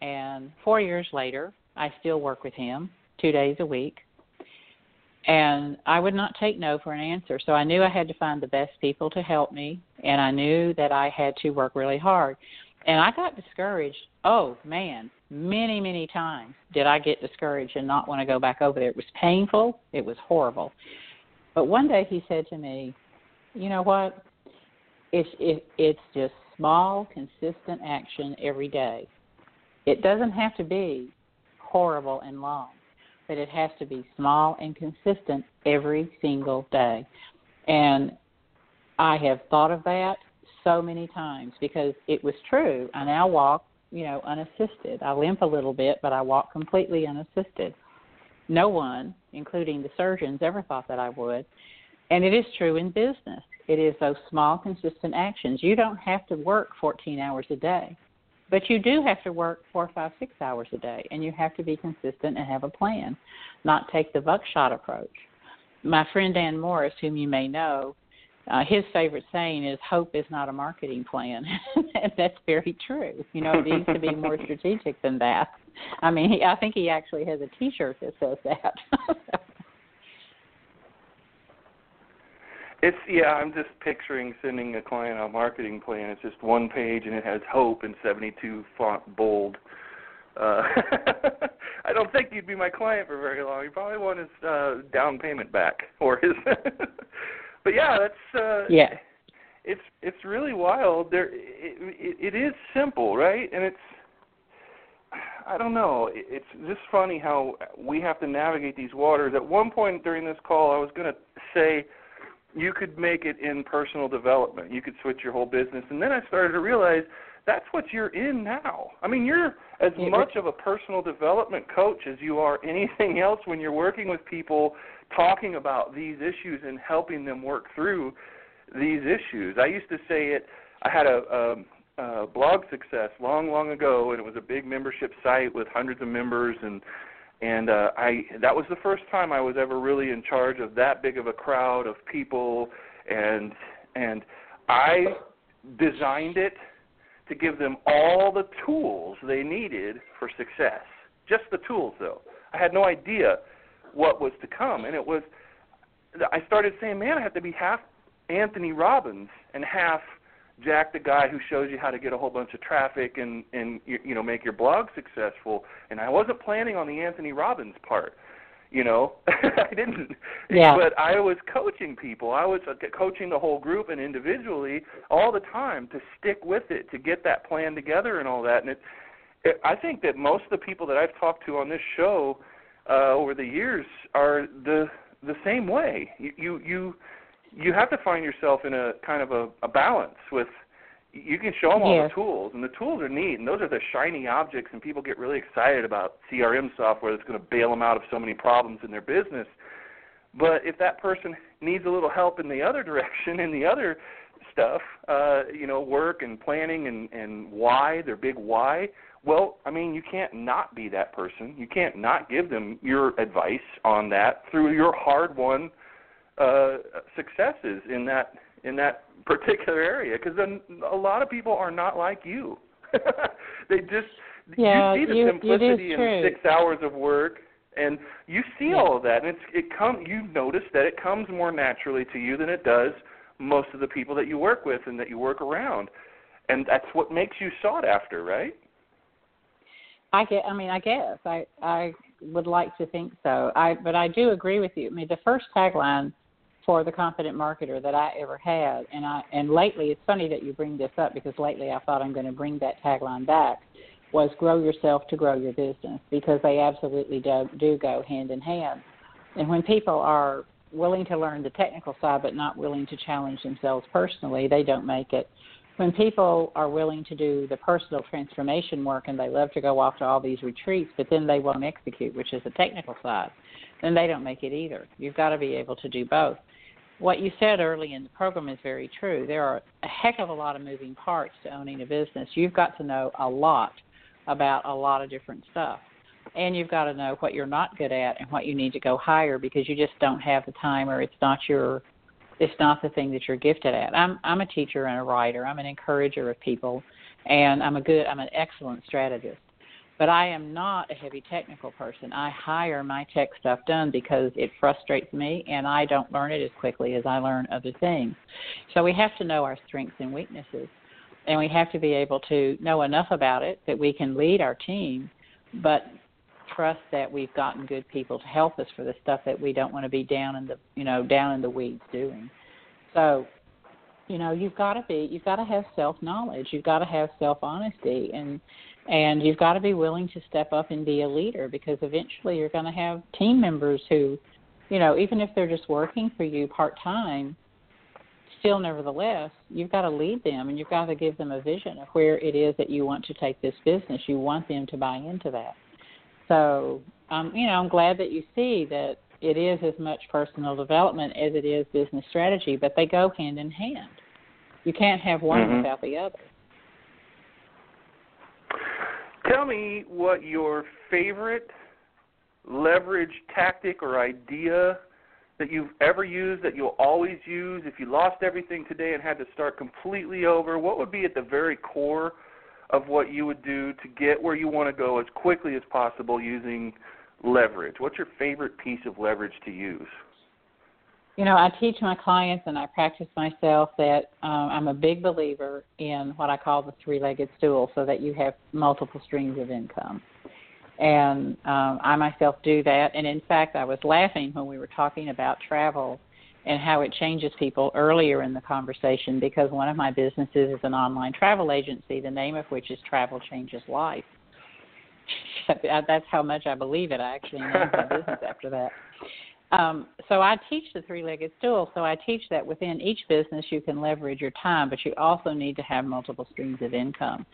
And four years later, I still work with him two days a week. And I would not take no for an answer. So I knew I had to find the best people to help me, and I knew that I had to work really hard. And I got discouraged. Oh, man, many, many times did I get discouraged and not want to go back over there. It was painful, it was horrible. But one day he said to me, "You know what? It's it, it's just small, consistent action every day. It doesn't have to be horrible and long, but it has to be small and consistent every single day." And I have thought of that so many times because it was true. I now walk, you know, unassisted. I limp a little bit, but I walk completely unassisted. No one, including the surgeons, ever thought that I would. And it is true in business. It is those small, consistent actions. You don't have to work 14 hours a day, but you do have to work four, five, six hours a day, and you have to be consistent and have a plan, not take the buckshot approach. My friend Dan Morris, whom you may know, uh, his favorite saying is "Hope is not a marketing plan," and that's very true. You know, it needs to be more strategic than that. I mean, he, I think he actually has a T-shirt that says that. It's yeah, I'm just picturing sending a client a marketing plan. It's just one page and it has hope in 72 font bold. Uh, I don't think you'd be my client for very long. You probably want his uh, down payment back or his. but yeah, that's uh, yeah. It's it's really wild. There, it, it, it is simple, right? And it's I don't know. It- It's just funny how we have to navigate these waters. At one point during this call, I was going to say you could make it in personal development. You could switch your whole business. And then I started to realize that's what you're in now. I mean, you're as much of a personal development coach as you are anything else when you're working with people talking about these issues and helping them work through these issues. I used to say it I had a, a, a blog success long long ago and it was a big membership site with hundreds of members and and uh, I that was the first time I was ever really in charge of that big of a crowd of people, and and I designed it to give them all the tools they needed for success. Just the tools, though. I had no idea what was to come, and it was. I started saying, "Man, I have to be half Anthony Robbins and half Jack the guy who shows you how to get a whole bunch of traffic and and you, know make your blog successful. And I wasn't planning on the Anthony Robbins part. You know, I didn't. Yeah. But I was coaching people. I was uh, coaching the whole group and individually all the time to stick with it, to get that plan together and all that. And it, it I think that most of the people that I've talked to on this show uh, over the years are the the same way. You you you you have to find yourself in a kind of a, a balance with you can show them all yes. the tools and the tools are neat and those are the shiny objects and people get really excited about crm software that's going to bail them out of so many problems in their business but if that person needs a little help in the other direction in the other stuff uh you know work and planning and and why their big why well i mean you can't not be that person you can't not give them your advice on that through your hard won uh, successes in that in that particular area because then a lot of people are not like you. they just yeah, you see the you, simplicity in six hours of work and you see yeah. all of that and it's it come you notice that it comes more naturally to you than it does most of the people that you work with and that you work around and that's what makes you sought after right? I get i mean i guess. I i would like to think so. I but i do agree with you. I mean the first tagline for the confident marketer that I ever had. And I and lately it's funny that you bring this up because lately I thought I'm going to bring that tagline back was grow yourself to grow your business because they absolutely do, do go hand in hand. And when people are willing to learn the technical side but not willing to challenge themselves personally, they don't make it. When people are willing to do the personal transformation work and they love to go off to all these retreats, but then they won't execute, which is the technical side, then they don't make it either. You've got to be able to do both what you said early in the program is very true. There are a heck of a lot of moving parts to owning a business. You've got to know a lot about a lot of different stuff. And you've got to know what you're not good at and what you need to go hire because you just don't have the time or it's not your it's not the thing that you're gifted at. I'm I'm a teacher and a writer. I'm an encourager of people and I'm a good I'm an excellent strategist. But I am not a heavy technical person. I hire my tech stuff done because it frustrates me and I don't learn it as quickly as I learn other things. So we have to know our strengths and weaknesses. And we have to be able to know enough about it that we can lead our team, but trust that we've gotten good people to help us for the stuff that we don't want to be down in the you know, down in the weeds doing. So you know, you've got to be you've got to have self knowledge. You've got to have self honesty and and you've got to be willing to step up and be a leader because eventually you're going to have team members who, you know, even if they're just working for you part time, still nevertheless, you've got to lead them and you've got to give them a vision of where it is that you want to take this business. You want them to buy into that. So, um, you know, I'm glad that you see that it is as much personal development as it is business strategy, but they go hand in hand. You can't have one mm-hmm. without the other. Tell me what your favorite leverage tactic or idea that you've ever used that you'll always use. If you lost everything today and had to start completely over what would be at the very core of what you would do to get where you want to go as quickly as possible using leverage? What's your favorite piece of leverage to use you know, I teach my clients and I practice myself that um, I'm a big believer in what I call the three legged stool so that you have multiple streams of income. And um, I myself do that. And in fact, I was laughing when we were talking about travel and how it changes people earlier in the conversation because one of my businesses is an online travel agency, the name of which is Travel Changes Life. That's how much I believe it. I actually named my business after that. Um, so I teach the three-legged stool. So I teach that within each business you can leverage your time, but you also need to have multiple streams of income,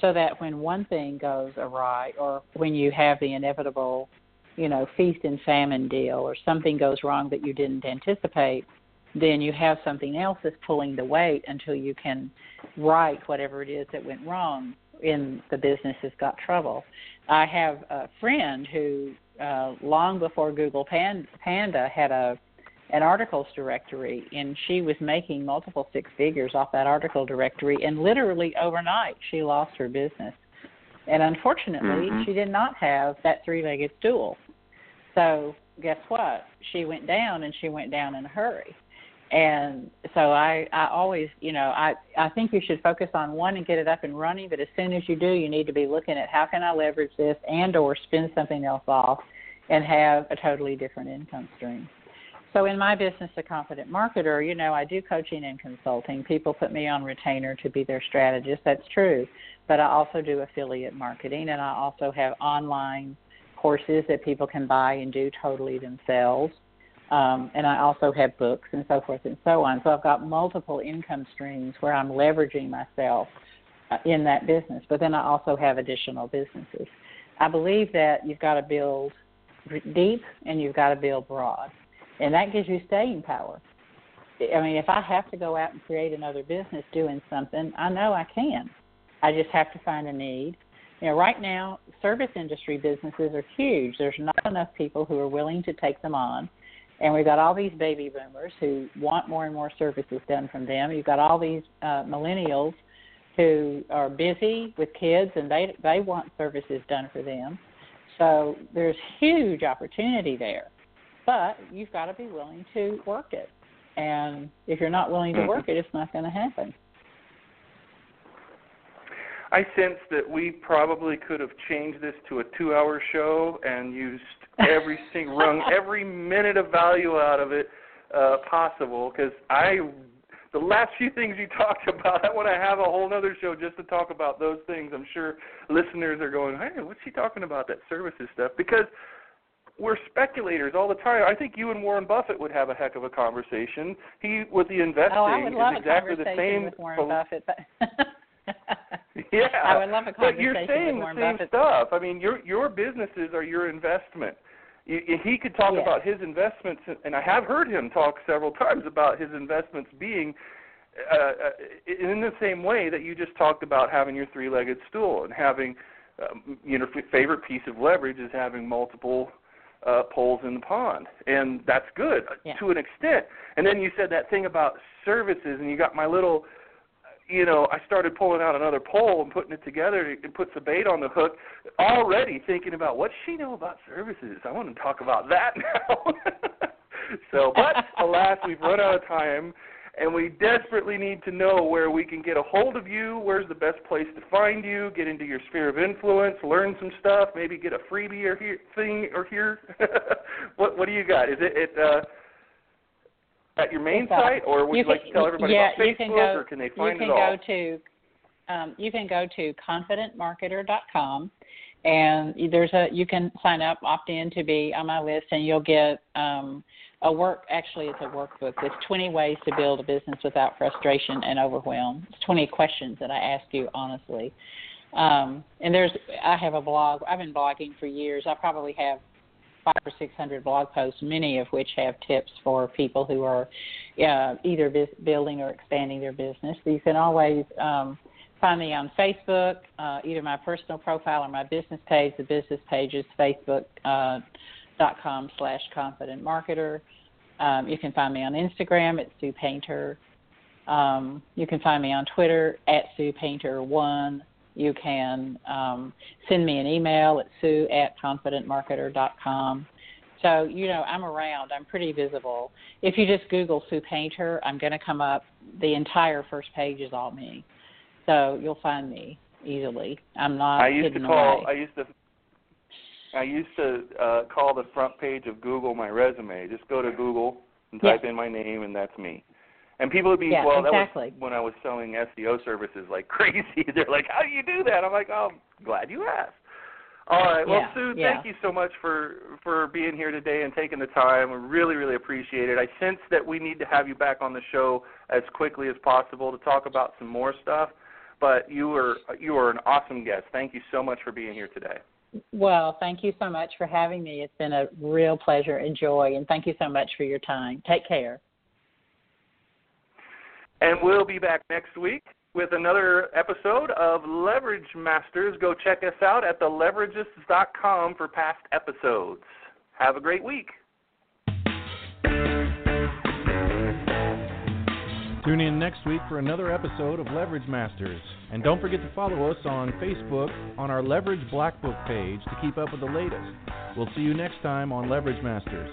so that when one thing goes awry, or when you have the inevitable, you know, feast and famine deal, or something goes wrong that you didn't anticipate, then you have something else that's pulling the weight until you can right whatever it is that went wrong in the business has got trouble. I have a friend who uh, long before Google Panda had a an articles directory, and she was making multiple six figures off that article directory, and literally overnight she lost her business. And unfortunately, mm-hmm. she did not have that three-legged stool. So guess what? She went down, and she went down in a hurry and so I I always you know I I think you should focus on one and get it up and running. But as soon as you do, you need to be looking at how can I leverage this and or spin something else off, and have a totally different income stream. So in my business, a confident marketer, you know I do coaching and consulting. People put me on retainer to be their strategist. That's true, but I also do affiliate marketing, and I also have online courses that people can buy and do totally themselves um, and I also have books and so forth and so on. So I've got multiple income streams where I'm leveraging myself uh, in that business. But then I also have additional businesses. I believe that you've got to build deep and you've got to build broad, and that gives you staying power. I mean, if I have to go out and create another business doing something, I know I can. I just have to find a need. You know, right now, service industry businesses are huge. There's not enough people who are willing to take them on and we've got all these baby boomers who want more and more services done from them. You've got all these uh, millennials who are busy with kids and they they want services done for them. So there's huge opportunity there, but you've got to be willing to work it. And if you're not willing to work mm-hmm. it, it's not going to happen. I sense that we probably could have changed this to a two-hour show and used every single wrung every minute of value out of it uh, possible. Because I, the last few things you talked about, I want to have a whole other show just to talk about those things. I'm sure listeners are going, "Hey, what's he talking about? That services stuff?" Because we're speculators all the time. I think you and Warren Buffett would have a heck of a conversation. He with the investing oh, I would love is exactly the same. With Warren Buffett, but yeah, I would love a conversation but you're saying with the same Buffett. stuff. I mean, your your businesses are your investment. He could talk yes. about his investments, and I have heard him talk several times about his investments being uh, uh in the same way that you just talked about having your three-legged stool and having, um, you know, favorite piece of leverage is having multiple uh, poles in the pond, and that's good yeah. to an extent. And then you said that thing about services, and you got my little you know, I started pulling out another pole and putting it together and put some bait on the hook, already thinking about what she know about services. I want to talk about that now. so, but alas, we've run out of time, and we desperately need to know where we can get a hold of you. Where's the best place to find you? Get into your sphere of influence, learn some stuff, maybe get a freebie or here, thing or here. what what do you got? Is it it? Uh, at your main site, or would you, you like to tell everybody yeah, about Facebook, go, or can they find it all? You can go to um, you can go to confidentmarketer.com, and there's a you can sign up, opt in to be on my list, and you'll get um, a work. Actually, it's a workbook. It's 20 ways to build a business without frustration and overwhelm. It's 20 questions that I ask you honestly. Um, and there's I have a blog. I've been blogging for years. I probably have five or six hundred blog posts, many of which have tips for people who are uh, either bis- building or expanding their business. You can always um, find me on Facebook, uh, either my personal profile or my business page. The business page is facebook.com uh, slash confident marketer. Um, you can find me on Instagram at Sue Painter. Um, you can find me on Twitter at Sue Painter One. You can um, send me an email at sue at confidentmarketer.com. So, you know, I'm around. I'm pretty visible. If you just Google Sue Painter, I'm going to come up. The entire first page is all me. So you'll find me easily. I'm not I used to call. away. I used to. I used to uh, call the front page of Google my resume. Just go to Google and type in my name, and that's me. And people would be, yeah, well, exactly. that was when I was selling SEO services like crazy. They're like, how do you do that? I'm like, oh, I'm glad you asked. All right. Well, yeah, Sue, yeah. thank you so much for for being here today and taking the time. We really, really appreciate it. I sense that we need to have you back on the show as quickly as possible to talk about some more stuff. But you are you are an awesome guest. Thank you so much for being here today. Well, thank you so much for having me. It's been a real pleasure and joy, and thank you so much for your time. Take care. And we'll be back next week with another episode of Leverage Masters. Go check us out at theleveragists.com for past episodes. Have a great week. Tune in next week for another episode of Leverage Masters. And don't forget to follow us on Facebook on our Leverage Black Book page to keep up with the latest. We'll see you next time on Leverage Masters.